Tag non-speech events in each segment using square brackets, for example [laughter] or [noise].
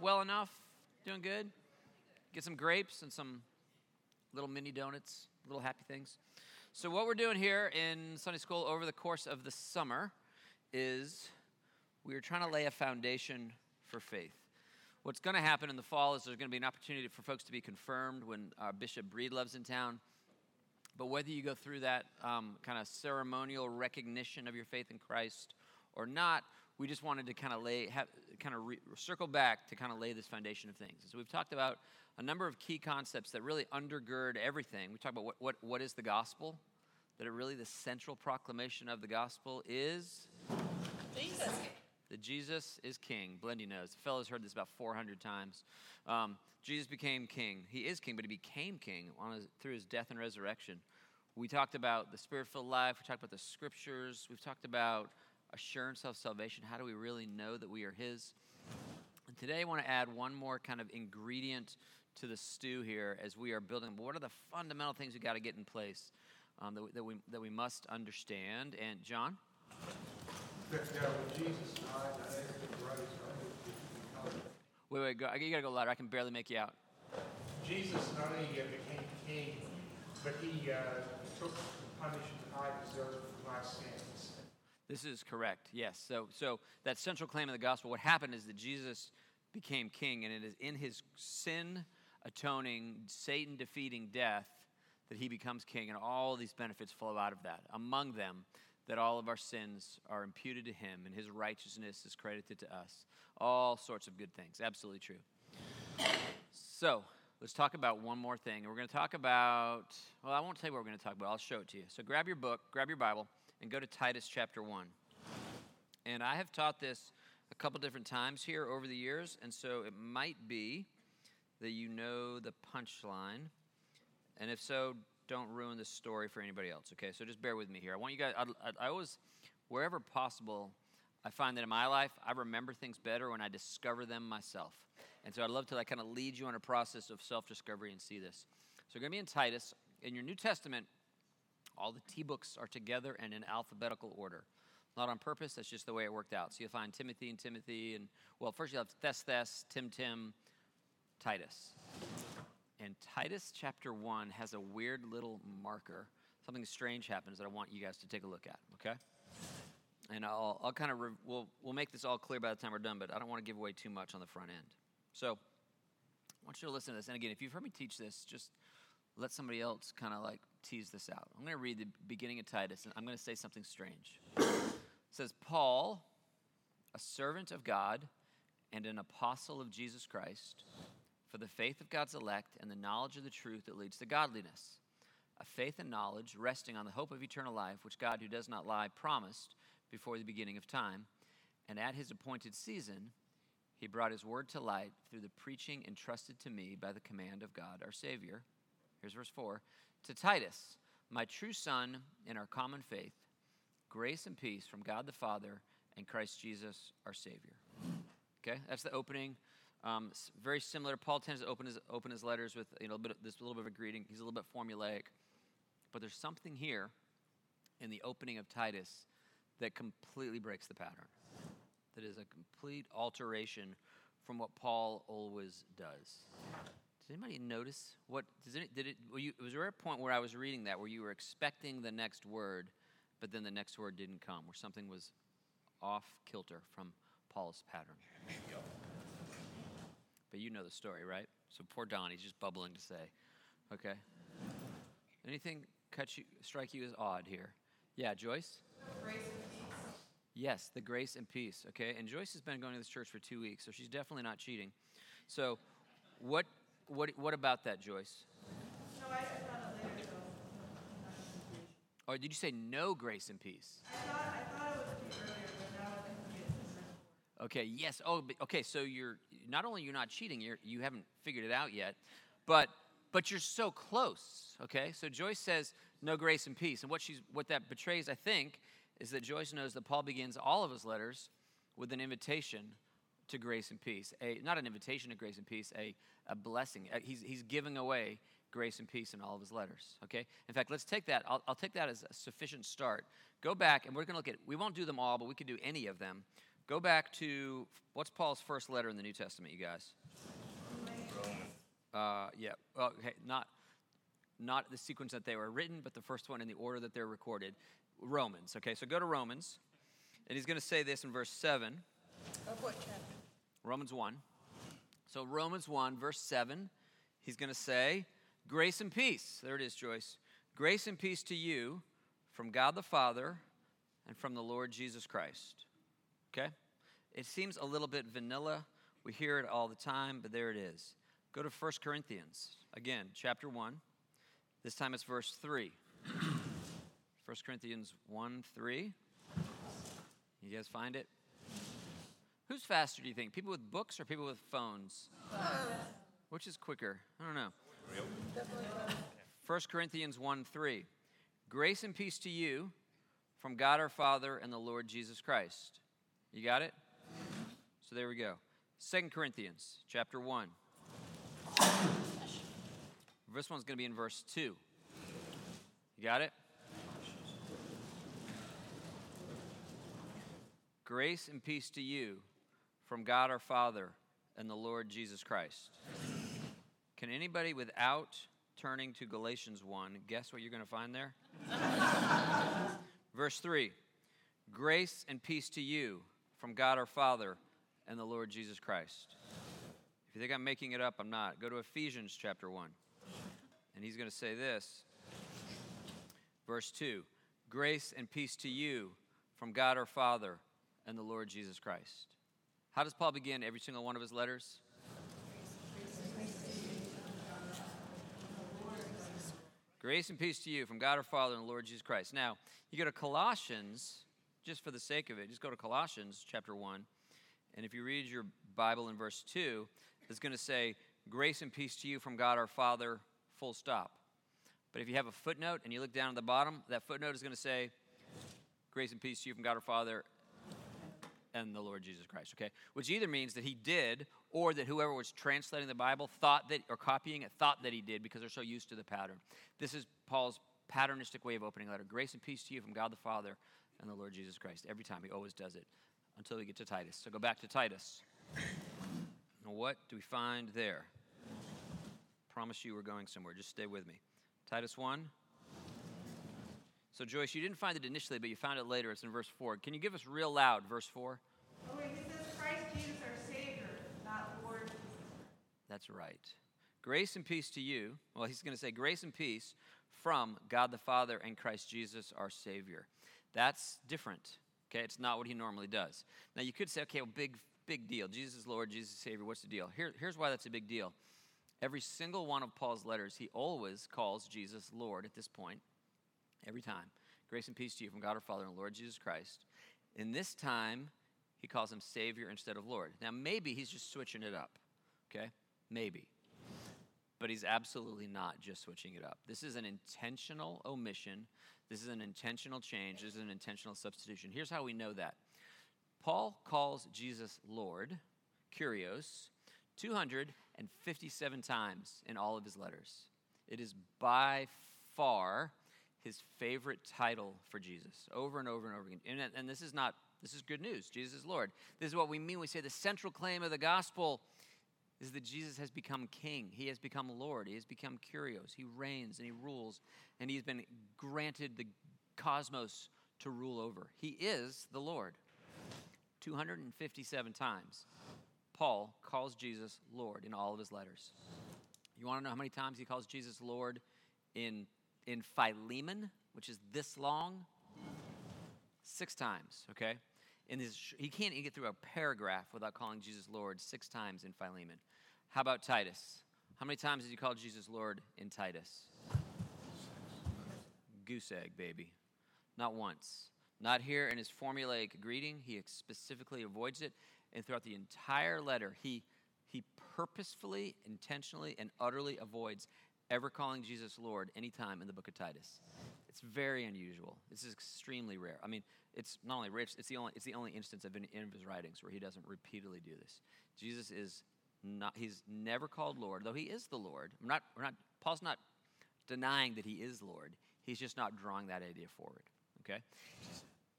Well enough? Doing good? Get some grapes and some little mini donuts, little happy things. So, what we're doing here in Sunday school over the course of the summer is we're trying to lay a foundation for faith. What's going to happen in the fall is there's going to be an opportunity for folks to be confirmed when uh, Bishop Breedlove's in town. But whether you go through that um, kind of ceremonial recognition of your faith in Christ or not, we just wanted to kind of lay, have, kind of re- circle back to kind of lay this foundation of things. So we've talked about a number of key concepts that really undergird everything. We talked about what, what, what is the gospel, that it really the central proclamation of the gospel is Jesus. that Jesus is king. Blendy knows. The fellow's heard this about 400 times. Um, Jesus became king. He is king, but he became king on his, through his death and resurrection. We talked about the spirit filled life. We talked about the scriptures. We've talked about assurance of salvation. How do we really know that we are his? And today I want to add one more kind of ingredient to the stew here as we are building. What are the fundamental things we got to get in place um, that, we, that, we, that we must understand? And John? That, yeah, when Jesus died, I asked him to rise, I hope that he become. Wait, wait, go, you got to go louder. I can barely make you out. Jesus not only uh, became king, but he uh, took the punishment I deserved for my sins. This is correct. Yes. So so that central claim of the gospel what happened is that Jesus became king and it is in his sin atoning Satan defeating death that he becomes king and all these benefits flow out of that. Among them that all of our sins are imputed to him and his righteousness is credited to us. All sorts of good things. Absolutely true. So, let's talk about one more thing. We're going to talk about, well, I won't tell you what we're going to talk about. I'll show it to you. So, grab your book, grab your Bible, and go to Titus chapter 1. And I have taught this a couple different times here over the years, and so it might be that you know the punchline. And if so, don't ruin the story for anybody else, okay? So just bear with me here. I want you guys, I, I, always, wherever possible, I find that in my life, I remember things better when I discover them myself. And so I'd love to like kind of lead you on a process of self-discovery and see this. So we're going to be in Titus. In your New Testament, all the T books are together and in alphabetical order. Not on purpose, that's just the way it worked out. So you'll find Timothy and Timothy, and well, first you'll have Thes Thes, Tim Tim, Titus. And Titus chapter 1 has a weird little marker. Something strange happens that I want you guys to take a look at, okay? And I'll, I'll kind of, re- we'll, we'll make this all clear by the time we're done, but I don't want to give away too much on the front end. So I want you to listen to this. And again, if you've heard me teach this, just let somebody else kind of like tease this out. I'm going to read the beginning of Titus, and I'm going to say something strange. [coughs] Says, Paul, a servant of God and an apostle of Jesus Christ, for the faith of God's elect and the knowledge of the truth that leads to godliness. A faith and knowledge resting on the hope of eternal life, which God, who does not lie, promised before the beginning of time. And at his appointed season, he brought his word to light through the preaching entrusted to me by the command of God our Savior. Here's verse 4 To Titus, my true son in our common faith, grace and peace from God the Father and Christ Jesus our Savior. Okay, that's the opening. Um, very similar. Paul tends to open his, open his letters with you know, a bit of, this little bit of a greeting. He's a little bit formulaic. But there's something here in the opening of Titus that completely breaks the pattern. That is a complete alteration from what Paul always does. Did anybody notice what? Does any, did it? Were you, was there a point where I was reading that where you were expecting the next word, but then the next word didn't come, where something was off kilter from Paul's pattern? But you know the story, right? So poor Don, he's just bubbling to say. Okay. Anything you, strike you as odd here? Yeah, Joyce. Grace and peace. Yes, the grace and peace. Okay, and Joyce has been going to this church for two weeks, so she's definitely not cheating. So, what what what about that, Joyce? No, I, thought it later, so. Um, or did you say no grace and peace? I thought, I thought it was earlier, but now I think we get to the Okay. Yes. Oh. but- Okay. So you're not only you're not cheating, you're you haven't figured it out yet, but but you're so close. Okay. So Joyce says no grace and peace, and what she's what that betrays, I think, is that Joyce knows that Paul begins all of his letters with an invitation to grace and peace. A not an invitation to grace and peace, a a blessing. Uh, He's he's giving away grace and peace in all of his letters. Okay. In fact, let's take that. I'll, I'll take that as a sufficient start. Go back, and we're going to look at. We won't do them all, but we could do any of them. Go back to what's Paul's first letter in the New Testament, you guys? Uh, yeah. Okay, not not the sequence that they were written, but the first one in the order that they're recorded. Romans. Okay, so go to Romans, and he's going to say this in verse seven. Of what chapter? Romans 1. So, Romans 1, verse 7, he's going to say, Grace and peace. There it is, Joyce. Grace and peace to you from God the Father and from the Lord Jesus Christ. Okay? It seems a little bit vanilla. We hear it all the time, but there it is. Go to 1 Corinthians, again, chapter 1. This time it's verse 3. 1 Corinthians 1 3. You guys find it? Who's faster, do you think? People with books or people with phones? Which is quicker? I don't know. 1 Corinthians 1 3. Grace and peace to you from God our Father and the Lord Jesus Christ. You got it? So there we go. 2 Corinthians chapter 1. This one's going to be in verse 2. You got it? Grace and peace to you from God our Father and the Lord Jesus Christ. Can anybody without turning to Galatians 1 guess what you're going to find there? Verse 3 Grace and peace to you from God our Father and the Lord Jesus Christ. If you think I'm making it up, I'm not. Go to Ephesians chapter 1. And he's going to say this. Verse 2 Grace and peace to you from God our Father and the Lord Jesus Christ. How does Paul begin every single one of his letters? Grace and peace to you from God our Father and the Lord Jesus Christ. Now, you go to Colossians, just for the sake of it, just go to Colossians chapter 1. And if you read your Bible in verse 2, it's going to say, Grace and peace to you from God our Father, full stop. But if you have a footnote and you look down at the bottom, that footnote is going to say, Grace and peace to you from God our Father and the Lord Jesus Christ, okay? Which either means that he did or that whoever was translating the Bible thought that, or copying it, thought that he did because they're so used to the pattern. This is Paul's patternistic way of opening a letter. Grace and peace to you from God the Father and the Lord Jesus Christ. Every time he always does it until we get to Titus. So go back to Titus. What do we find there? Promise you we're going somewhere. Just stay with me. Titus 1. So, Joyce, you didn't find it initially, but you found it later. It's in verse 4. Can you give us real loud, verse 4? Oh, wait, it says Christ Savior, not Lord That's right. Grace and peace to you. Well, he's going to say grace and peace from God the Father and Christ Jesus our Savior. That's different. Okay, it's not what he normally does. Now you could say, okay, well, big, big deal. Jesus Lord, Jesus Savior. What's the deal? Here, here's why that's a big deal. Every single one of Paul's letters, he always calls Jesus Lord at this point. Every time. Grace and peace to you from God our Father and Lord Jesus Christ. In this time, he calls him Savior instead of Lord. Now, maybe he's just switching it up. Okay? Maybe. But he's absolutely not just switching it up. This is an intentional omission. This is an intentional change. This is an intentional substitution. Here's how we know that Paul calls Jesus Lord, Kyrios, 257 times in all of his letters. It is by far his favorite title for Jesus, over and over and over again. And, and this is not, this is good news. Jesus is Lord. This is what we mean. We say the central claim of the gospel is that Jesus has become king. He has become Lord. He has become Kyrios. He reigns and he rules, and he's been granted the cosmos to rule over. He is the Lord. 257 times, Paul calls Jesus Lord in all of his letters. You want to know how many times he calls Jesus Lord in, in Philemon, which is this long? Six times, okay? In his, he can't even get through a paragraph without calling Jesus Lord six times in Philemon. How about Titus? How many times did you call Jesus Lord in Titus? Goose egg, baby. Not once. Not here in his formulaic greeting. He specifically avoids it. And throughout the entire letter, he, he purposefully, intentionally, and utterly avoids ever calling Jesus Lord anytime in the book of Titus. It's very unusual. This is extremely rare. I mean, it's not only rich, it's the only, it's the only instance of any, of his writings where he doesn't repeatedly do this. Jesus is not, he's never called Lord, though he is the Lord. Not, we're not, Paul's not denying that he is Lord. He's just not drawing that idea forward. Okay?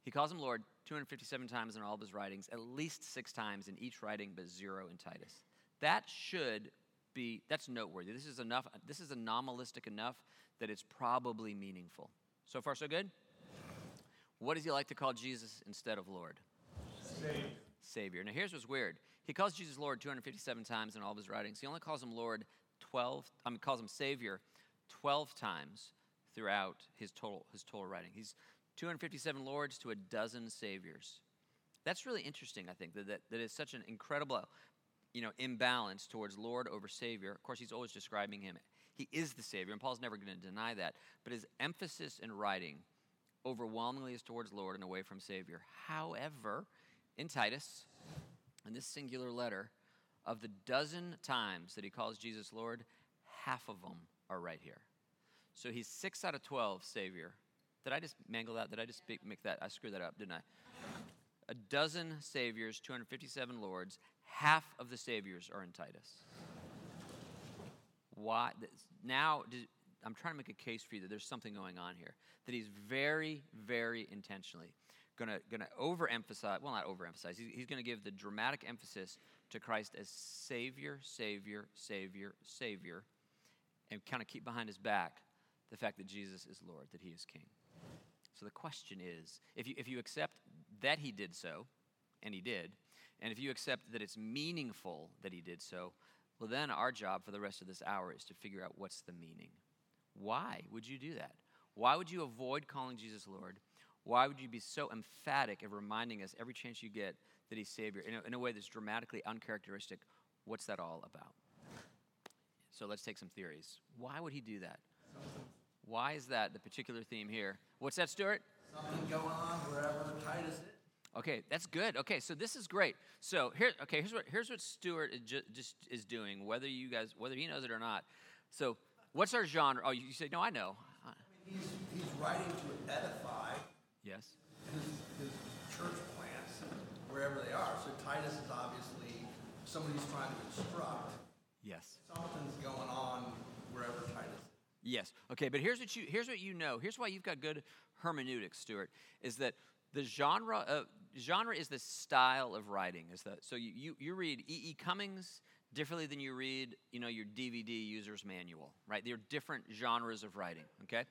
He calls him Lord 257 times in all of his writings, at least six times in each writing, but zero in Titus. That should be, that's noteworthy. This is enough, this is anomalistic enough that it's probably meaningful. So far, so good? What does he like to call Jesus instead of Lord? Savior. Savior. Now, here's what's weird. He calls Jesus Lord 257 times in all of his writings. He only calls him Lord 12, I mean, calls him Savior 12 times throughout his total, his total writing. He's 257 Lords to a dozen Saviors. That's really interesting, I think, that, that, that is such an incredible, you know, imbalance towards Lord over Savior. Of course, he's always describing him. He is the Savior, and Paul's never going to deny that. But his emphasis in writing overwhelmingly is towards Lord and away from Savior. However, in Titus, in this singular letter, of the dozen times that he calls Jesus Lord, half of them are right here. So he's six out of 12 Savior. Did I just mangle that? Did I just speak, make that? I screwed that up, didn't I? A dozen Saviors, 257 Lords. Half of the Saviors are in Titus. Why? Now, I'm trying to make a case for you that there's something going on here. That he's very, very intentionally gonna gonna overemphasize. Well, not overemphasize. He's, he's gonna give the dramatic emphasis to Christ as Savior, Savior, Savior, Savior, and kind of keep behind his back the fact that Jesus is Lord, that He is King. So the question is, if you if you accept that He did so, and He did, and if you accept that it's meaningful that He did so, well, then our job for the rest of this hour is to figure out what's the meaning. Why would you do that? Why would you avoid calling Jesus Lord? Why would you be so emphatic of reminding us every chance you get that He's Savior in a, in a way that's dramatically uncharacteristic? What's that all about? So let's take some theories. Why would He do that? Why is that the particular theme here? What's that, Stuart? Something going on wherever Titus is. Okay, that's good. Okay, so this is great. So here, okay, here's what here's what Stuart is ju- just is doing, whether you guys whether he knows it or not. So, what's our genre? Oh, you you say no, I know. Uh, He's, he's writing to edify yes. his, his church plants wherever they are. So Titus is obviously somebody who's trying to instruct. Yes. Something's going on wherever Titus. Yes. Okay, but here's what you here's what you know. Here's why you've got good hermeneutics, Stuart, is that the genre of genre is the style of writing. Is that so you, you, you read E. E. Cummings differently than you read, you know, your DVD user's manual, right? They're different genres of writing, okay?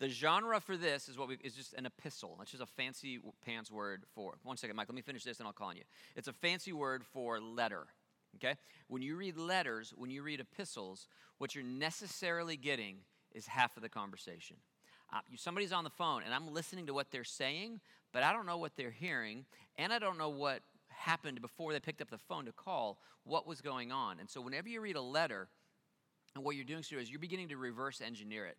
The genre for this is what we is just an epistle. It's just a fancy pants word for. One second, Mike. Let me finish this, and I'll call on you. It's a fancy word for letter. Okay? When you read letters, when you read epistles, what you're necessarily getting is half of the conversation. Uh, somebody's on the phone, and I'm listening to what they're saying, but I don't know what they're hearing, and I don't know what happened before they picked up the phone to call, what was going on. And so, whenever you read a letter, and what you're doing, Stuart, is you're beginning to reverse engineer it.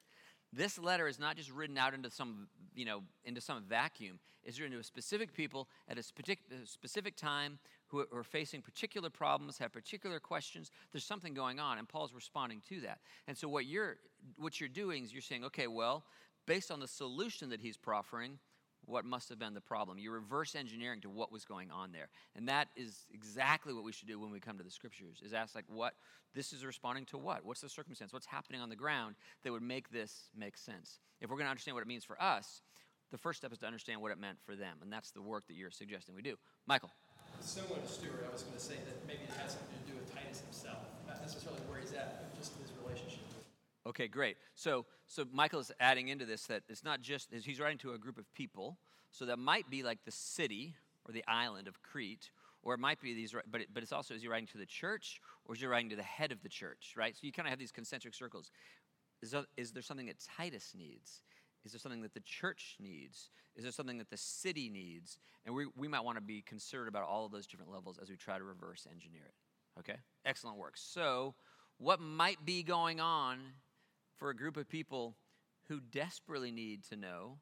This letter is not just written out into some, you know, into some vacuum. It's written to a specific people at a specific, specific time who are facing particular problems, have particular questions. There's something going on, and Paul's responding to that. And so what you're what you're doing is you're saying, okay, well, based on the solution that he's proffering, what must have been the problem. You're reverse engineering to what was going on there. And that is exactly what we should do when we come to the scriptures, is ask like what this is responding to what? What's the circumstance? What's happening on the ground that would make this make sense? If we're going to understand what it means for us, the first step is to understand what it meant for them. And that's the work that you're suggesting we do. Michael. Similar to Stuart, I was going to say that maybe it has something to do with Titus himself, not necessarily where he's at, but just his relationship Okay, great. So, so Michael is adding into this that it's not just he's writing to a group of people. So that might be like the city or the island of Crete, or it might be these. But it, but it's also is he writing to the church or is he writing to the head of the church? Right. So you kind of have these concentric circles. Is there, is there something that Titus needs? Is there something that the church needs? Is there something that the city needs? And we, we might want to be considerate about all of those different levels as we try to reverse engineer it. Okay? Excellent work. So, what might be going on for a group of people who desperately need to know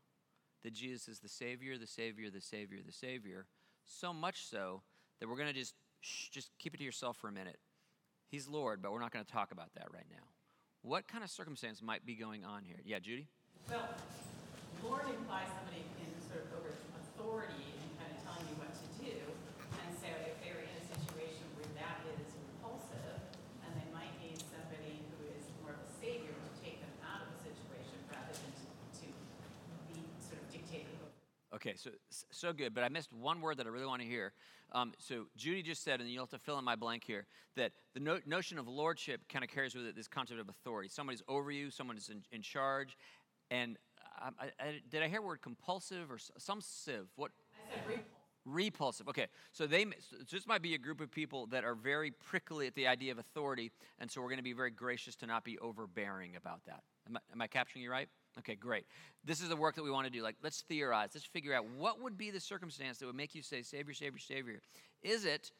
that Jesus is the Savior, the Savior, the Savior, the Savior, so much so that we're going to just shh, just keep it to yourself for a minute. He's Lord, but we're not going to talk about that right now. What kind of circumstance might be going on here? Yeah, Judy? Well, Lord implies somebody in sort of over authority and kind of telling you what to do. And so if they're in a situation where that is repulsive, and they might need somebody who is more of a savior to take them out of the situation rather than to, to be sort of dictated over. Okay, so so good, but I missed one word that I really want to hear. Um, so Judy just said, and you'll have to fill in my blank here, that the no- notion of lordship kind of carries with it this concept of authority. Somebody's over you, someone is in, in charge, and I, I, did I hear word compulsive or some sieve? What? I said repulsive. Repulsive. Okay, so they so this might be a group of people that are very prickly at the idea of authority, and so we're going to be very gracious to not be overbearing about that. Am I, am I capturing you right? Okay, great. This is the work that we want to do. Like, let's theorize. Let's figure out what would be the circumstance that would make you say, Savior, Savior, Savior. Is it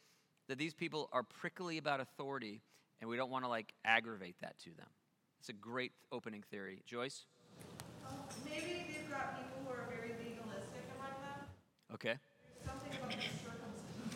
that these people are prickly about authority and we don't want to like aggravate that to them? It's a great opening theory. Joyce? Um, maybe they've got people who are very legalistic among them. Okay. Something about the circumcision.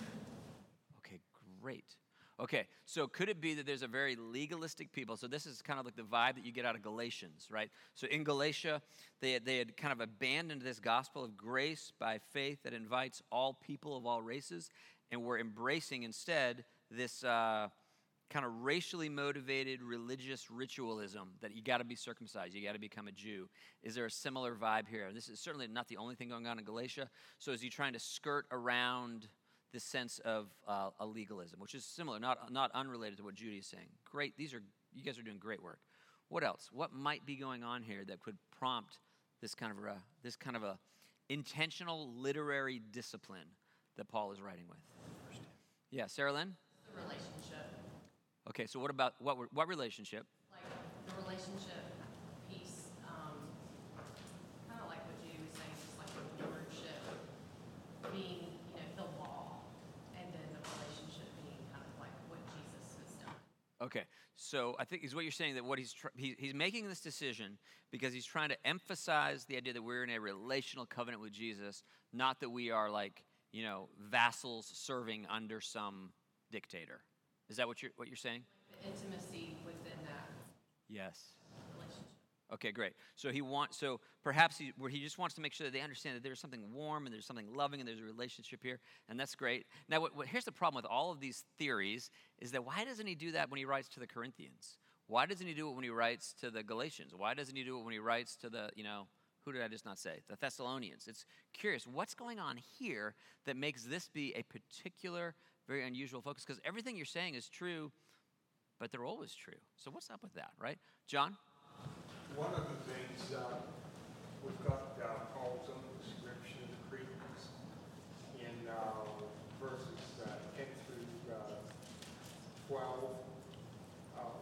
Okay, great. Okay, so could it be that there's a very legalistic people? So this is kind of like the vibe that you get out of Galatians, right? So in Galatia, they had, they had kind of abandoned this gospel of grace by faith that invites all people of all races, and were embracing instead this uh, kind of racially motivated religious ritualism that you got to be circumcised, you got to become a Jew. Is there a similar vibe here? This is certainly not the only thing going on in Galatia. So is he trying to skirt around? This sense of uh, a legalism, which is similar, not, not unrelated to what Judy is saying. Great, these are, you guys are doing great work. What else? What might be going on here that could prompt this kind of a, this kind of a intentional literary discipline that Paul is writing with? Yeah, Sarah Lynn? The relationship, Okay, so what about, what, what relationship? like the relationship piece, um, kind of like what Judy was saying, just like the lordship being, you know, the law, and then the relationship being kind of like what Jesus has done. Okay, so I think is what you're saying that what he's tr- he, he's making this decision because he's trying to emphasize the idea that we're in a relational covenant with Jesus, not that we are like you know vassals serving under some dictator. Is that what you're what you're saying? The intimacy within that Yes. Okay, great. So he wants so perhaps he where he just wants to make sure that they understand that there's something warm and there's something loving and there's a relationship here, and that's great. Now, what, what, here's the problem with all of these theories is that why doesn't he do that when he writes to the Corinthians? Why doesn't he do it when he writes to the Galatians? Why doesn't he do it when he writes to the you know who did I just not say? The Thessalonians. It's curious what's going on here that makes this be a particular, very unusual focus because everything you're saying is true, but they're always true. So what's up with that, right, John? One of the things, uh, we've got uh, Paul's own description of the Cretans in uh, verses uh, 10 through uh, 12. Uh,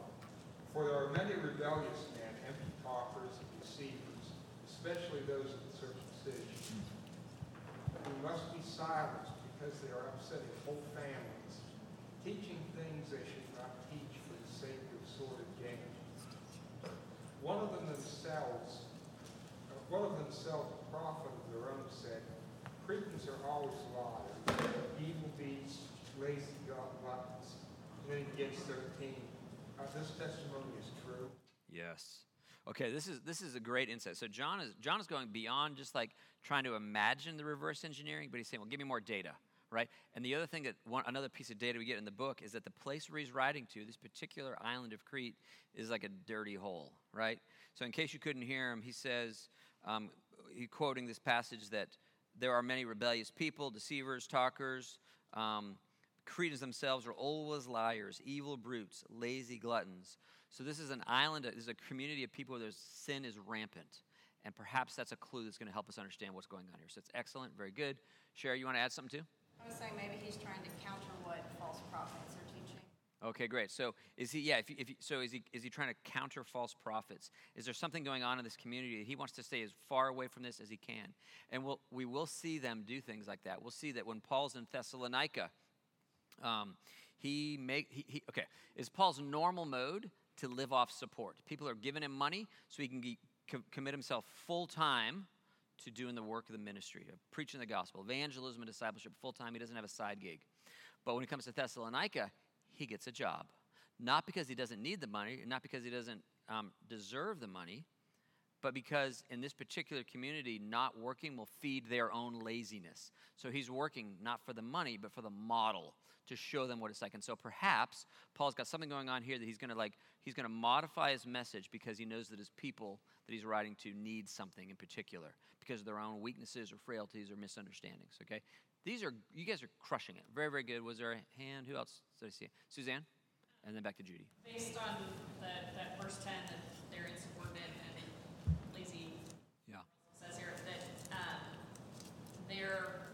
For there are many rebellious men, empty talkers, and deceivers, especially those of the circumcision, who must be silenced because they are upsetting whole families, teaching things they should not teach for the sake of sordid gain. One of them themselves, one of themselves, a prophet of their own said, Cretans are always liars, evil beasts, lazy gluttons. And then he against 13, uh, this testimony is true. Yes. Okay, this is this is a great insight. So John is John is going beyond just like trying to imagine the reverse engineering, but he's saying, "Well, give me more data." Right? And the other thing that one another piece of data we get in the book is that the place where he's writing to, this particular island of Crete, is like a dirty hole, right? So in case you couldn't hear him, he says, um, he quoting this passage that there are many rebellious people, deceivers, talkers. Um, Cretans themselves are always liars, evil brutes, lazy gluttons. So this is an island, this is a community of people where sin is rampant. And perhaps that's a clue that's going to help us understand what's going on here. So it's excellent, very good. Sherry, you want to add something too? I was saying maybe he's trying to counter what false prophets are. Okay, great. So is he? Yeah. If, you- if you, so, is he? Is he trying to counter false prophets? Is there something going on in this community that he wants to stay as far away from this as he can? And we'll, we will see them do things like that. We'll see that when Paul's in Thessalonica, um, he make he, he okay. Is Paul's normal mode to live off support? People are giving him money so he can commit himself full time to doing the work of the ministry, of preaching the gospel, evangelism and discipleship full time. He doesn't have a side gig. But when it comes to Thessalonica, he gets a job. Not because he doesn't need the money, not because he doesn't um, deserve the money, but because in this particular community, not working will feed their own laziness. So he's working not for the money, but for the model to show them what it's like. And so perhaps Paul's got something going on here that he's going to like he's going to modify his message because he knows that his people that he's writing to need something in particular because of their own weaknesses or frailties or misunderstandings, okay? These are you guys are crushing it. Very very good. Was there a hand? Who else did I see? Suzanne? And then back to Judy. Based on that, that verse ten, that they're insubordinate and lazy Yeah. says here that um, they're,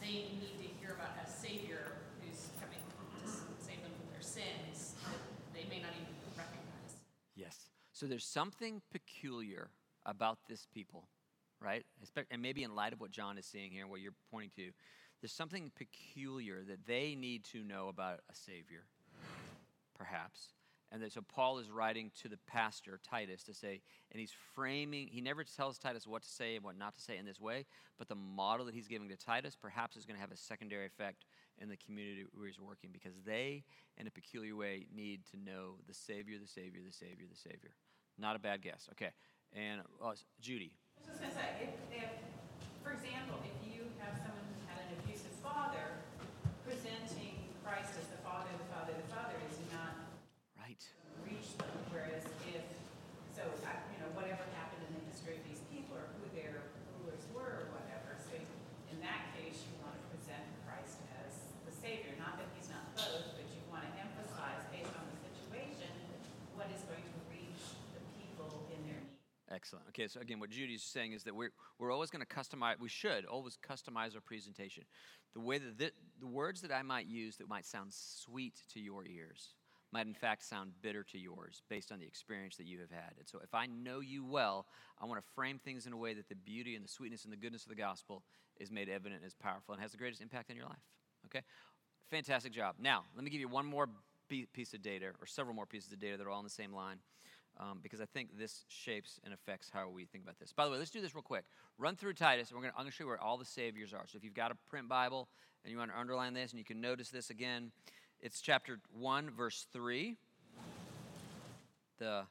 they need to hear about a Savior who's coming to save them from their sins that they may not even recognize. Yes. So there's something peculiar about this people, right? And maybe in light of what John is seeing here and what you're pointing to, there's something peculiar that they need to know about a Savior, perhaps. And that, so Paul is writing to the pastor, Titus, to say, and he's framing, he never tells Titus what to say and what not to say in this way, but the model that he's giving to Titus perhaps is going to have a secondary effect in the community where he's working because they, in a peculiar way, need to know the Savior, the Savior, the Savior, the Savior. Not a bad guess. Okay. And uh, Judy. Just gonna say, if, if, for example, if you have someone who had an abusive father, presenting Christ as the father, the father, the father is not Right. reach them, whereas if, so, I- you know, whatever happened in the history of these people or who their rulers were or whatever, so in that case, you want to present Christ as the Savior, not that he's not both, but you want to emphasize, based on the situation, what is going to reach the people in their need. Excellent. Okay, so again, what Judy's saying is that we're, we're always going to customize, we should always customize our presentation. The way that the, the words that I might use that might sound sweet to your ears might in fact sound bitter to yours based on the experience that you have had. And so if I know you well, I want to frame things in a way that the beauty and the sweetness and the goodness of the gospel is made evident and is powerful and has the greatest impact in your life. Okay? Fantastic job. Now, let me give you one more piece of data, or several more pieces of data that are all on the same line um, because I think this shapes and affects how we think about this. By the way, let's do this real quick. Run through Titus, and we're gonna, I'm going to show you where all the saviors are. So if you've got a print Bible and you want to underline this, and you can notice this again, it's chapter 1, verse 3. The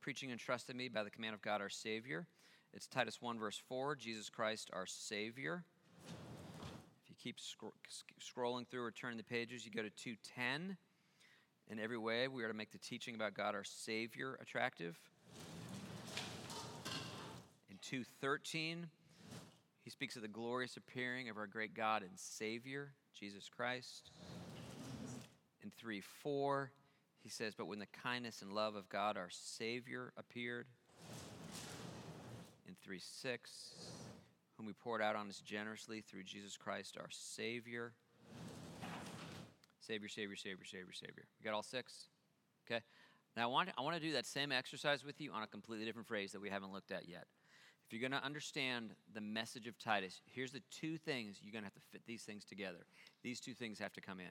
preaching entrusted me by the command of God our Savior. It's Titus 1, verse 4, Jesus Christ our Savior. If you keep scro- sc- scrolling through or turning the pages, you go to 210. In every way, we are to make the teaching about God our Savior attractive. In 213, he speaks of the glorious appearing of our great God and Savior, Jesus Christ. In 3 4, he says, But when the kindness and love of God our Savior appeared. In 3 6, whom we poured out on us generously through Jesus Christ our Savior. Savior, Savior, Savior, Savior, Savior. We got all six? Okay. Now I want, I want to do that same exercise with you on a completely different phrase that we haven't looked at yet. If you're going to understand the message of Titus, here's the two things you're going to have to fit these things together. These two things have to come in.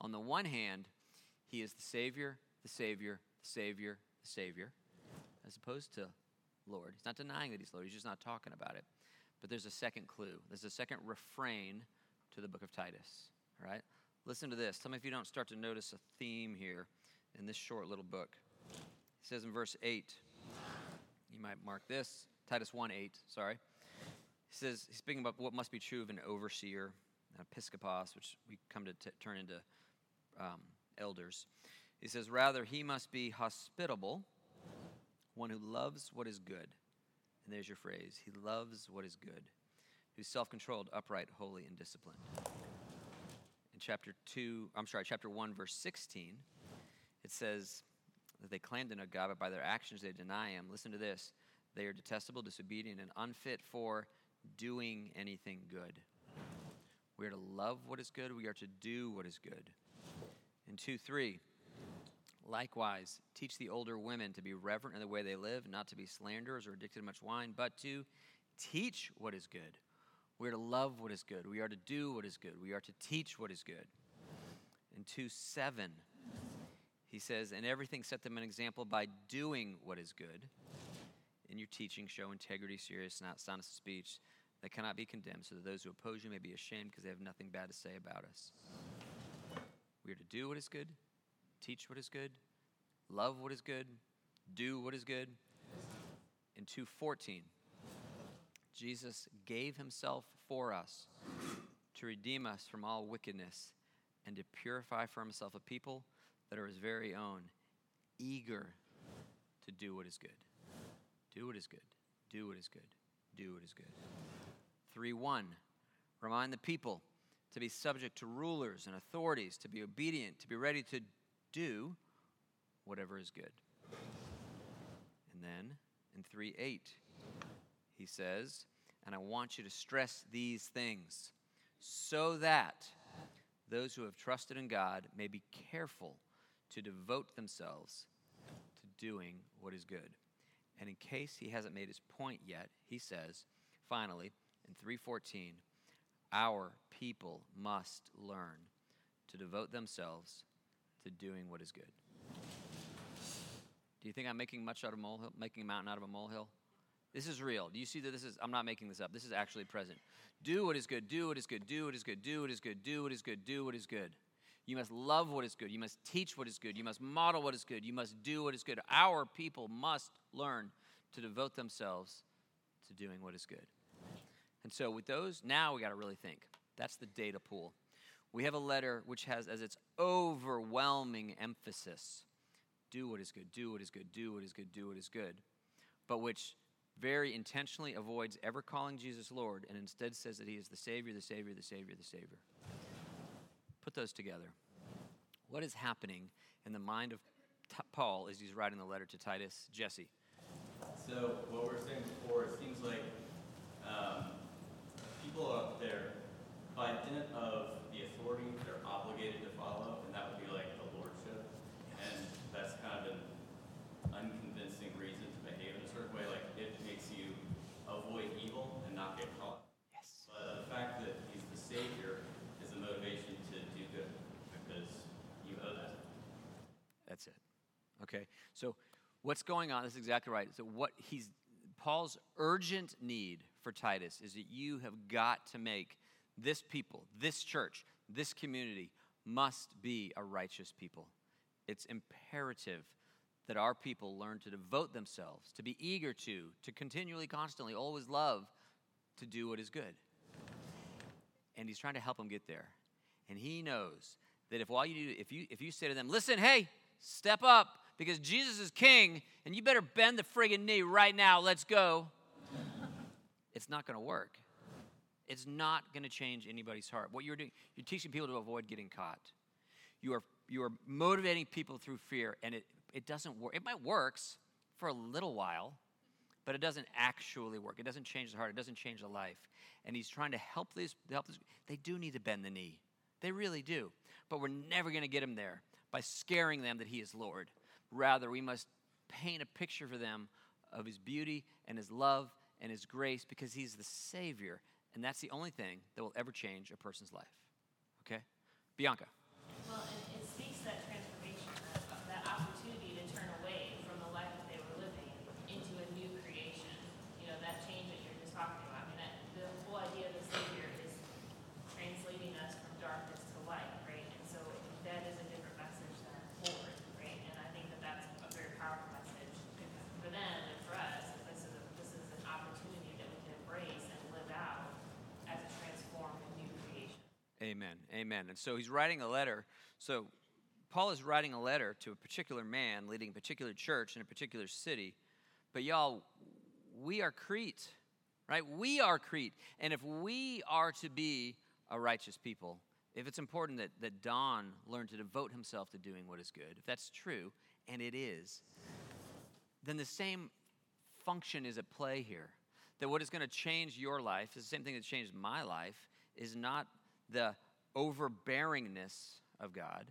On the one hand, he is the Savior, the Savior, the Savior, the Savior, as opposed to Lord. He's not denying that he's Lord, he's just not talking about it. But there's a second clue, there's a second refrain to the book of Titus. All right? Listen to this. Tell me if you don't start to notice a theme here in this short little book. He says in verse 8, you might mark this, Titus 1 8, sorry. He says, he's speaking about what must be true of an overseer, an episkopos, which we come to t- turn into um, elders. He says, rather, he must be hospitable, one who loves what is good. And there's your phrase. He loves what is good, who's self controlled, upright, holy, and disciplined. In chapter 2, I'm sorry, chapter 1, verse 16, it says that they claim to know God, but by their actions they deny Him. Listen to this. They are detestable, disobedient, and unfit for doing anything good. We are to love what is good, we are to do what is good. In 2 3, likewise, teach the older women to be reverent in the way they live, not to be slanderers or addicted to much wine, but to teach what is good. We are to love what is good. We are to do what is good. We are to teach what is good. In 2 7, he says, And everything set them an example by doing what is good. In your teaching, show integrity, seriousness, not of speech that cannot be condemned, so that those who oppose you may be ashamed because they have nothing bad to say about us. We are to do what is good, teach what is good, love what is good, do what is good. in 2:14, Jesus gave himself for us to redeem us from all wickedness and to purify for himself a people that are his very own, eager to do what is good. Do what is good. Do what is good. Do what is good. 3 1. Remind the people to be subject to rulers and authorities, to be obedient, to be ready to do whatever is good. And then in 3 8, he says, and I want you to stress these things so that those who have trusted in God may be careful to devote themselves to doing what is good. And in case he hasn't made his point yet, he says, finally, in 314, our people must learn to devote themselves to doing what is good. Do you think I'm making much out of molehill, making a mountain out of a molehill? This is real. Do you see that this is, I'm not making this up. This is actually present. Do what is good, do what is good, do what is good, do what is good, do what is good, do what is good. You must love what is good. You must teach what is good. You must model what is good. You must do what is good. Our people must learn to devote themselves to doing what is good. And so, with those, now we got to really think. That's the data pool. We have a letter which has as its overwhelming emphasis do what is good, do what is good, do what is good, do what is good, but which very intentionally avoids ever calling Jesus Lord and instead says that he is the Savior, the Savior, the Savior, the Savior. Put those together. What is happening in the mind of Paul as he's writing the letter to Titus? Jesse. So what we we're saying before, it seems like um, people up there, by dint of the authority they're obligated to follow, and that would be like the lordship, and that's kind of an unconvincing reason to behave in a certain way. Like it makes you avoid evil and not get caught. Yes. But the fact that he's the savior is a motivation to do good because you owe that. That's it. Okay. So what's going on? That's exactly right. So what he's Paul's urgent need for Titus is that you have got to make this people, this church, this community must be a righteous people. It's imperative that our people learn to devote themselves, to be eager to, to continually, constantly, always love to do what is good. And he's trying to help them get there. And he knows that if all you do, if you if you say to them, listen, hey, step up, because Jesus is king, and you better bend the friggin' knee right now, let's go. it's not gonna work. It's not gonna change anybody's heart. What you're doing, you're teaching people to avoid getting caught. You are you are motivating people through fear, and it it doesn't work. It might works for a little while, but it doesn't actually work. It doesn't change the heart. It doesn't change the life. And he's trying to help these help this. They do need to bend the knee. They really do. But we're never going to get them there by scaring them that he is Lord. Rather, we must paint a picture for them of his beauty and his love and his grace because he's the Savior. And that's the only thing that will ever change a person's life. Okay? Bianca. Well, and it speaks to that transformation, that, that opportunity to turn away from the life that they were living into a new creation. You know, that change that you're just talking about. I mean, that, the whole idea of the Savior is translating us from darkness to light, right? And so that is a different message than forward, right? And I think that that's a very powerful message for them and for us. that This is a, this is an opportunity that we can embrace and live out as a transformed and new creation. Amen. Amen. And so he's writing a letter. So Paul is writing a letter to a particular man leading a particular church in a particular city. But y'all, we are Crete, right? We are Crete. And if we are to be a righteous people, if it's important that, that Don learn to devote himself to doing what is good, if that's true, and it is, then the same function is at play here. That what is going to change your life is the same thing that changed my life, is not the overbearingness of God,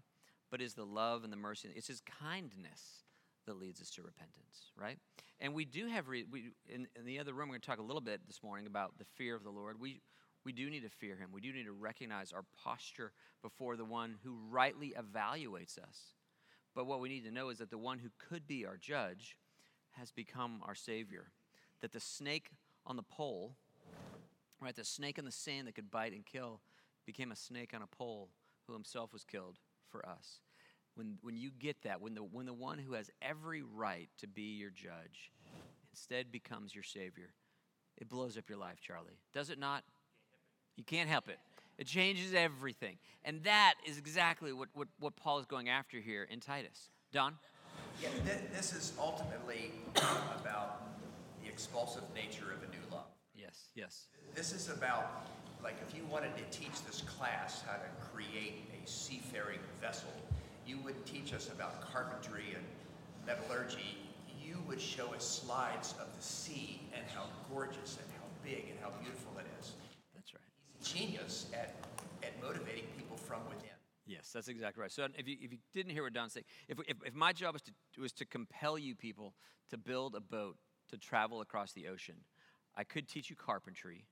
but is the love and the mercy. It's His kindness that leads us to repentance, right? And we do have, re- we, in, in the other room, we're going to talk a little bit this morning about the fear of the Lord. We, we do need to fear Him. We do need to recognize our posture before the one who rightly evaluates us. But what we need to know is that the one who could be our judge has become our Savior. That the snake on the pole, right, the snake in the sand that could bite and kill, became a snake on a pole who himself was killed for us. When, when you get that, when the, when the one who has every right to be your judge instead becomes your Savior, it blows up your life, Charlie. Does it not? You can't help it. It changes everything. And that is exactly what, what, what Paul is going after here in Titus. Don? Yeah, thi- this is ultimately [coughs] about the expulsive nature of a new love. Yes, yes. This is about, like, if you wanted to teach this class how to create a seafaring vessel, you would teach us about carpentry and metallurgy. You would show us slides of the sea and how gorgeous and how big and how beautiful it is. That's right. He's a genius at, at motivating people from within. Yes, that's exactly right. So if you, if you didn't hear what Don said, if, if, if my job was to, was to compel you people to build a boat to travel across the ocean, I could teach you carpentry,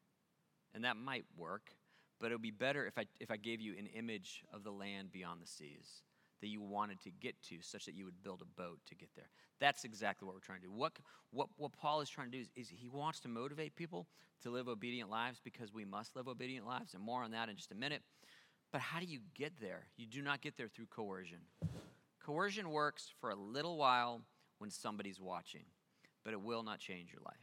and that might work, but it would be better if I, if I gave you an image of the land beyond the seas that you wanted to get to, such that you would build a boat to get there. That's exactly what we're trying to do. What, what, what Paul is trying to do is, is he wants to motivate people to live obedient lives because we must live obedient lives, and more on that in just a minute. But how do you get there? You do not get there through coercion. Coercion works for a little while when somebody's watching, but it will not change your life.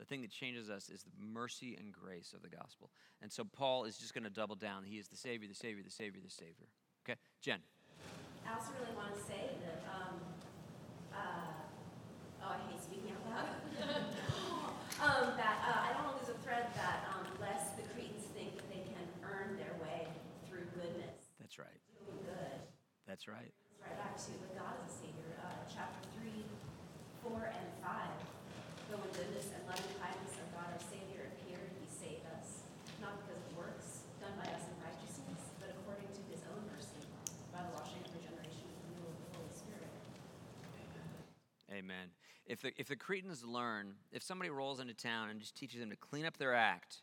The thing that changes us is the mercy and grace of the gospel. And so Paul is just going to double down. He is the Savior, the Savior, the Savior, the Savior. Okay? Jen. I also really want to say that, um, uh, oh, I hate speaking out loud. [laughs] um, that uh, I don't want to lose a thread that um, lest the Cretans think that they can earn their way through goodness, That's right. doing good. That's right. It's right back to with God as a Savior, uh, chapter 3, 4, and 5. But when goodness and loving kindness of God our Savior appeared, He saved us, not because of works done by us in righteousness, but according to His own mercy, by the washing of regeneration and renewal of the Holy Spirit. If the, if the Cretans learn, if somebody rolls into town and just teaches them to clean up their act,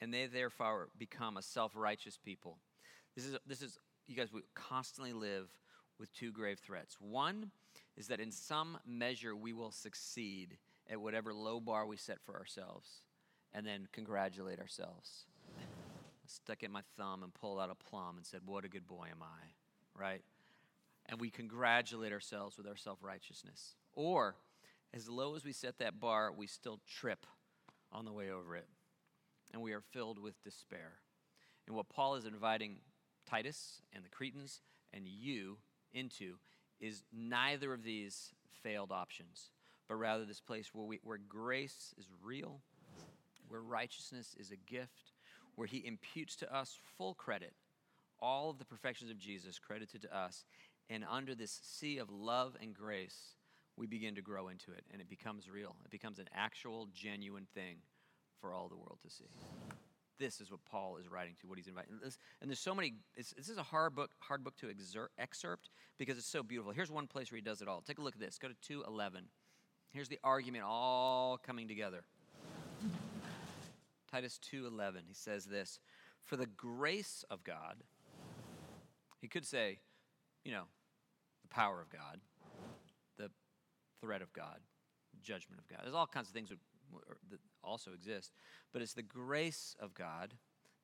and they therefore become a self righteous people, this is, this is, you guys, we constantly live with two grave threats. One is that in some measure we will succeed at whatever low bar we set for ourselves, and then congratulate ourselves. I Stuck in my thumb and pulled out a plum and said, What a good boy am I, right? and we congratulate ourselves with our self righteousness. Or, as low as we set that bar, we still trip on the way over it, and we are filled with despair. And what Paul is inviting Titus and the Cretans and you into is neither of these failed options, but rather this place where, we, where grace is real, where righteousness is a gift, where he imputes to us full credit all of the perfections of Jesus credited to us. And under this sea of love and grace, we begin to grow into it, and it becomes real. It becomes an actual, genuine thing for all the world to see. This is what Paul is writing to, what he's inviting. And this- And there's so many. This is a hard book, hard book to excerpt because it's so beautiful. Here's one place where he does it all. Take a look at this. Go to 2:11. Here's the argument all coming together. Titus 2:11. He says this, "For the grace of God." He could say, you know, the power of God, threat of God, judgment of God. There's all kinds of things that, also exist, but it's the grace of God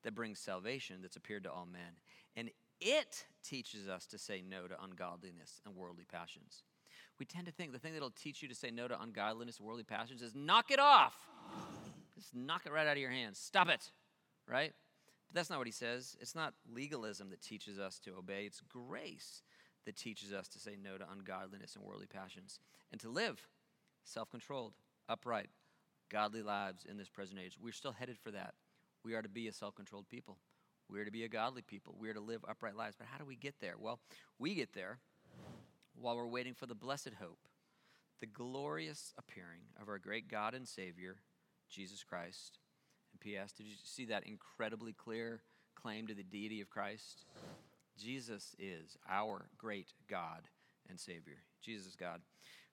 that brings salvation that's appeared to all men. And it teaches us to say no to ungodliness and worldly passions. We tend to think the thing that'll teach you to say no to ungodliness and worldly passions is knock it off. Just knock it right out of your hands. Stop it, right? But that's not what he says. It's not legalism that teaches us to obey, it's grace that teaches us to say no to ungodliness and worldly passions and to live self controlled, upright, godly lives in this present age. We're still headed for that. We are to be a self controlled people, we are to be a godly people, we are to live upright lives. But how do we get there? Well, we get there while we're waiting for the blessed hope, the glorious appearing of our great God and Savior, Jesus Christ. And P.S., did you see that incredibly clear claim to the deity of Christ? Jesus is our great God and Savior. Jesus God,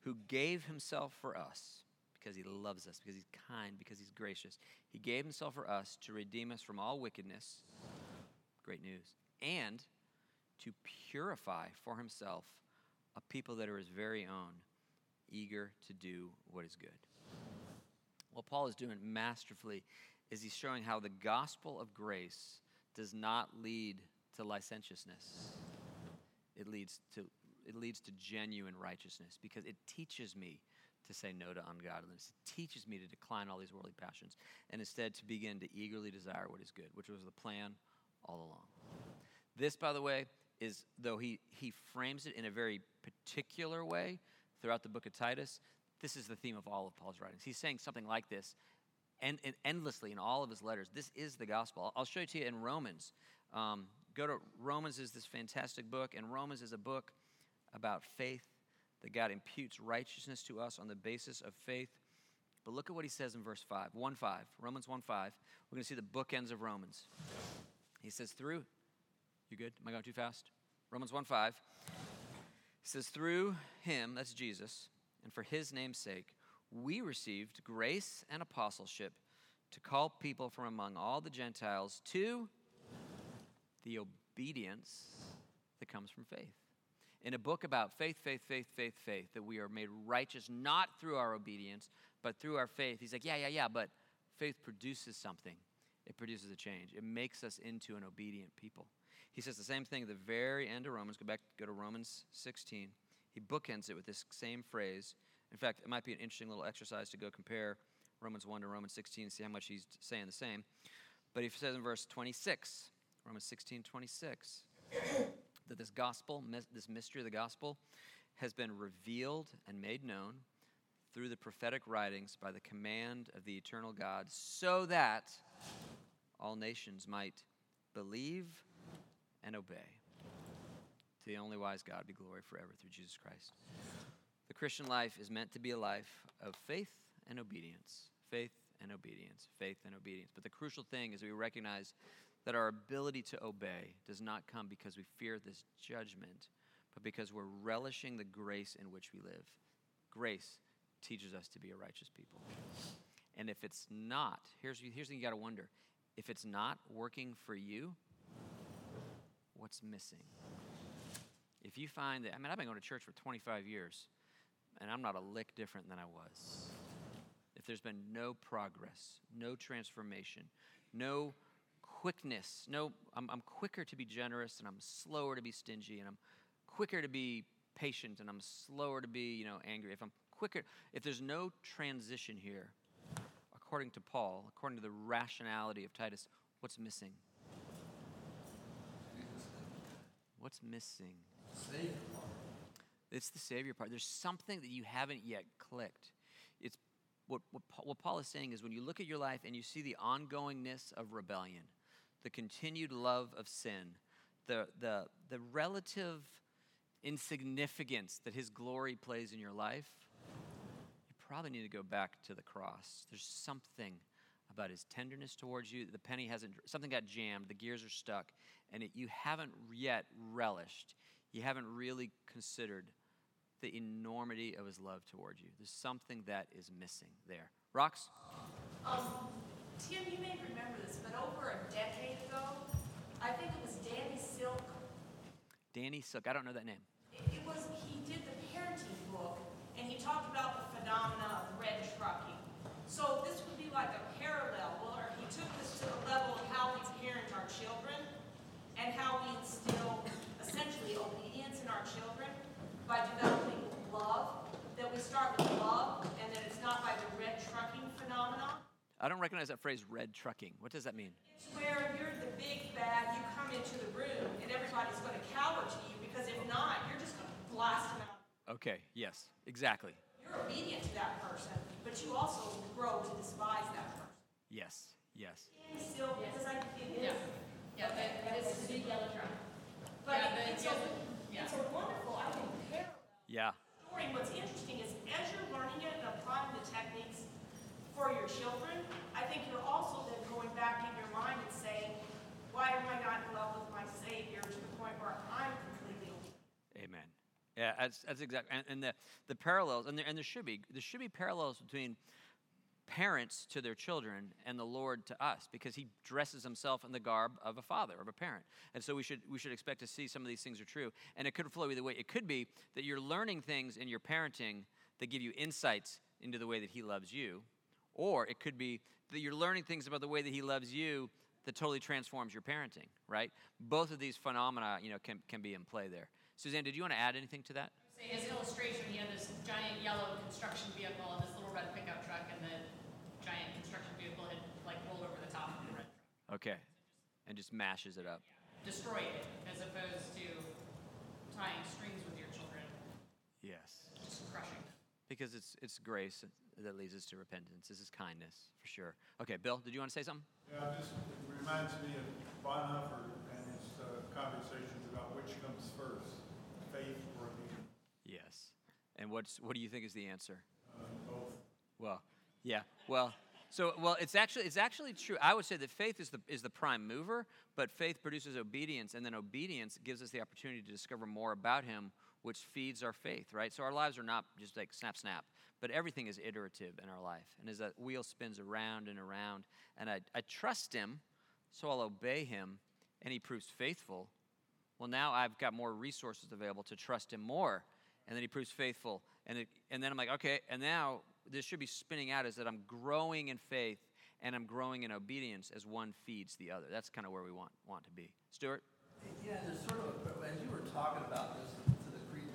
who gave himself for us because he loves us, because he's kind, because he's gracious. He gave himself for us to redeem us from all wickedness. Great news. And to purify for himself a people that are his very own, eager to do what is good. What Paul is doing masterfully is he's showing how the gospel of grace does not lead to licentiousness. It leads to it leads to genuine righteousness because it teaches me to say no to ungodliness. It teaches me to decline all these worldly passions and instead to begin to eagerly desire what is good, which was the plan all along. This, by the way, is though he, he frames it in a very particular way throughout the book of Titus, this is the theme of all of Paul's writings. He's saying something like this and, and endlessly in all of his letters. This is the gospel. I'll show it to you in Romans. Um, go to Romans is this fantastic book, and Romans is a book about faith that God imputes righteousness to us on the basis of faith. But look at what he says in verse 5, 1 5, Romans 1 5. We're going to see the bookends of Romans. He says, through, you good? Am I going too fast? Romans 1 5. He says, through him, that's Jesus, and for his name's sake, we received grace and apostleship to call people from among all the Gentiles to the obedience that comes from faith in a book about faith, faith, faith, faith, faith, that we are made righteous not through our obedience, but through our faith. He's like, yeah, yeah, yeah, but faith produces something. It produces a change. It makes us into an obedient people. He says the same thing at the very end of Romans. Go back, go to Romans 16. He bookends it with this same phrase. In fact, it might be an interesting little exercise to go compare Romans 1 to Romans 16 and see how much he's saying the same. But he says in verse 26, Romans 16, 26 that this gospel, this mystery of the gospel, has been revealed and made known through the prophetic writings by the command of the eternal God, so that all nations might believe and obey. To the only wise God be glory forever through Jesus Christ. The Christian life is meant to be a life of faith and obedience. Faith and obedience. Faith and obedience. But the crucial thing is we recognize that our ability to obey does not come because we fear this judgment, but because we're relishing the grace in which we live. Grace teaches us to be a righteous people. And if it's not, here's, here's the thing you got to wonder if it's not working for you, what's missing? If you find that, I mean, I've been going to church for 25 years, and I'm not a lick different than I was. If there's been no progress, no transformation, no quickness. No, I'm, I'm quicker to be generous and I'm slower to be stingy and I'm quicker to be patient and I'm slower to be, you know, angry. If I'm quicker, if there's no transition here, according to Paul, according to the rationality of Titus, what's missing? What's missing? It's the Savior part. There's something that you haven't yet clicked. It's what, what, what Paul is saying is when you look at your life and you see the ongoingness of rebellion, the continued love of sin, the, the, the relative insignificance that his glory plays in your life, you probably need to go back to the cross. There's something about his tenderness towards you. The penny hasn't, something got jammed, the gears are stuck, and it, you haven't yet relished, you haven't really considered the enormity of his love towards you. There's something that is missing there. Rocks? Um, Tim, you may remember this, but over a decade ago, I think it was Danny Silk. Danny Silk. I don't know that name. It, it was he did the parenting book, and he talked about the phenomena of red trucking. So this would be like a parallel, or he took this to the level of how we parent our children, and how we instill essentially obedience in our children by developing love. That we start with love, and that it's not by the red trucking phenomenon. I don't recognize that phrase, red trucking. What does that mean? It's where you're the big bad, you come into the room, and everybody's going to cower to you because if not, you're just going to blast them out. Okay, yes, exactly. You're obedient to that person, but you also grow to despise that person. Yes, yes. And still, because I, it is. Yeah. Yeah, that, that is the big yellow truck. But Yeah, the- it's, a, yeah. it's a wonderful, I think, parallel Yeah, story. What's interesting is as you're learning it and applying the techniques for your children, I think you're also then going back in your mind and saying, why am I not in love with my Savior to the point where I'm completely amen. Yeah, that's, that's exactly. And, and the, the parallels, and there, and there should be, there should be parallels between parents to their children and the Lord to us because he dresses himself in the garb of a father, of a parent. And so we should, we should expect to see some of these things are true. And it could flow either way. It could be that you're learning things in your parenting that give you insights into the way that he loves you, or it could be that you're learning things about the way that he loves you that totally transforms your parenting, right? Both of these phenomena, you know, can, can be in play there. Suzanne, did you want to add anything to that? Say his illustration, he had this giant yellow construction vehicle and this little red pickup truck and the giant construction vehicle had like rolled over the top of the red truck. Okay. And just mashes it up. Destroyed it as opposed to tying strings with your children, Yes. just crushing them. Because it's it's grace that leads us to repentance. This is kindness for sure. Okay, Bill, did you want to say something? Yeah, it reminds me of Bonhoeffer and his uh, conversations about which comes first, faith or obedience. Yes. And what's what do you think is the answer? Uh, both. Well, yeah. Well, so well, it's actually it's actually true. I would say that faith is the is the prime mover, but faith produces obedience, and then obedience gives us the opportunity to discover more about Him, which feeds our faith. Right. So our lives are not just like snap snap, but everything is iterative in our life, and as that wheel spins around and around, and I I trust Him, so I'll obey Him, and He proves faithful. Well, now I've got more resources available to trust Him more, and then He proves faithful, and it, and then I'm like, okay, and now this should be spinning out is that I'm growing in faith and I'm growing in obedience as one feeds the other. That's kind of where we want want to be. Stuart? Yeah, there's sort of, as you were talking about this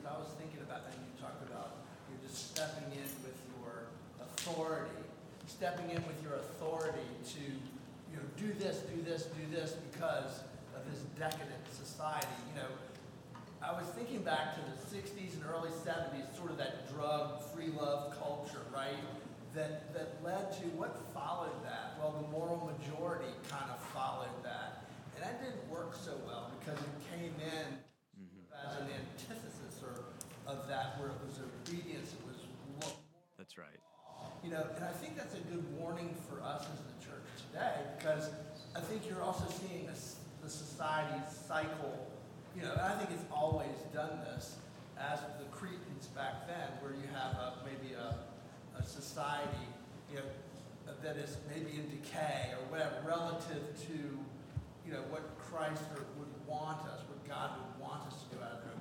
I was thinking about, and you talked about, you're just stepping in with your authority, stepping in with your authority to, you know, do this, do this, do this because of this decadent society. You know, I was thinking back to the 60s and early 70s, sort of that drug, free love culture, right? That, that led to what followed that? Well, the moral majority kind of followed that. And that didn't work so well because it came in mm-hmm. as an of that where it was obedience, it was That's right. you know, and I think that's a good warning for us as the church today because I think you're also seeing this, the society cycle, you know, and I think it's always done this as the Cretans back then, where you have a, maybe a, a society, you know, that is maybe in decay or whatever relative to, you know, what Christ would want us, what God would want us to do out of obedience.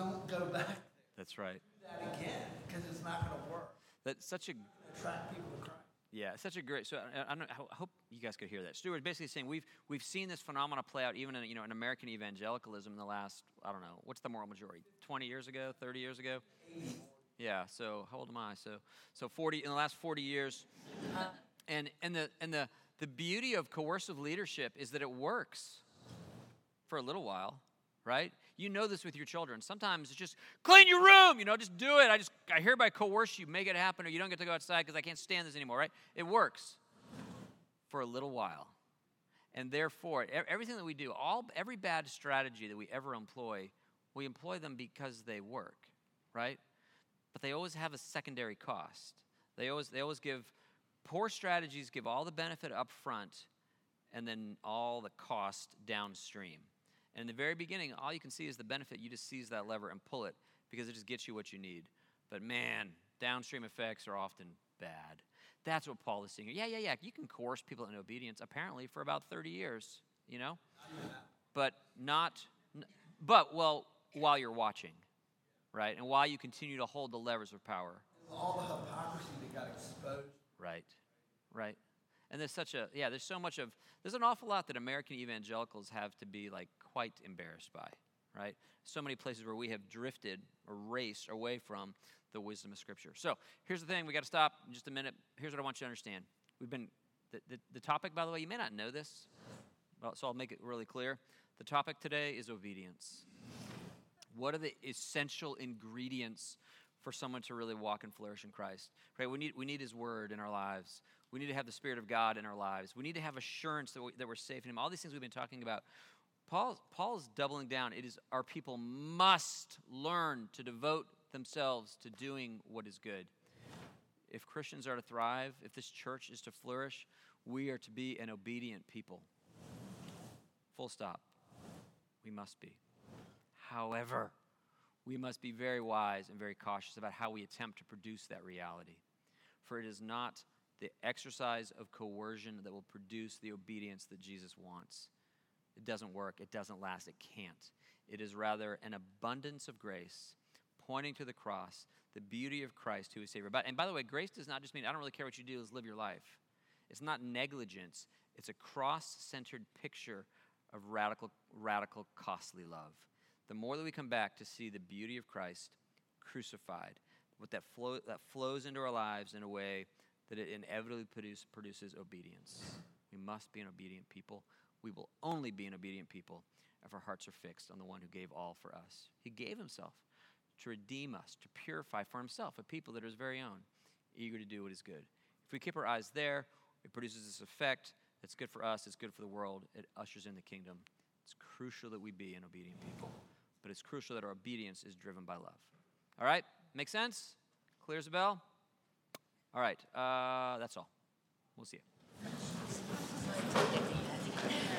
Don't go back That's right. do that again because it's not going to work. That's such a Attract people to Christ. yeah, such a great. So I, I, don't, I hope you guys could hear that. Stuart basically saying we've we've seen this phenomena play out even in you know in American evangelicalism in the last I don't know what's the moral majority 20 years ago 30 years ago yeah so how old am I so so 40 in the last 40 years and and the and the the beauty of coercive leadership is that it works for a little while right you know this with your children. Sometimes it's just clean your room you know just do it. I just i hereby coerce you make it happen or you don't get to go outside because i can't stand this anymore right? It works for a little while. And therefore everything that we do all every bad strategy that we ever employ we employ them because they work right? But they always have a secondary cost. They always they always give poor strategies give all the benefit up front and then all the cost downstream and in the very beginning all you can see is the benefit. You just seize that lever and pull it because it just gets you what you need. But man downstream effects are often bad. That's what paul is saying yeah yeah yeah. You can coerce people into obedience apparently for about 30 years you know? But not but well while you're watching right? And while you continue to hold the levers of power. All the hypocrisy that got exposed. Right, right. And there's such a, yeah, there's so much of, there's an awful lot that American evangelicals have to be like quite embarrassed by, right? So many places where we have drifted or raced away from the wisdom of Scripture. So here's the thing, we got to stop in just a minute. Here's what I want you to understand. We've been, the, the, the topic, by the way, you may not know this, so I'll make it really clear. The topic today is obedience. What are the essential ingredients for someone to really walk and flourish in Christ? Right? We need, we need His Word in our lives. We need to have the Spirit of God in our lives. We need to have assurance that, we, that we're safe in Him. All these things we've been talking about. Paul, Paul is doubling down. It is our people must learn to devote themselves to doing what is good. If Christians are to thrive, if this church is to flourish, we are to be an obedient people. Full stop. We must be. However, we must be very wise and very cautious about how we attempt to produce that reality. For it is not the exercise of coercion that will produce the obedience that Jesus wants. It doesn't work, it doesn't last, it can't. It is rather an abundance of grace pointing to the cross, the beauty of Christ who is Savior. But, and by the way, grace does not just mean I don't really care what you do, let's live your life. It's not negligence, it's a cross centered picture of radical, radical, costly love. The more that we come back to see the beauty of Christ crucified, what that flow that flows into our lives in a way that it inevitably produce, produces obedience. We must be an obedient people. We will only be an obedient people if our hearts are fixed on the one who gave all for us. He gave himself to redeem us, to purify for himself a people that are his very own, eager to do what is good. If we keep our eyes there, it produces this effect that's good for us, it's good for the world, it ushers in the kingdom. It's crucial that we be an obedient people, but it's crucial that our obedience is driven by love. All right? Make sense? Clear as a bell? All right, uh, that's all. We'll see you.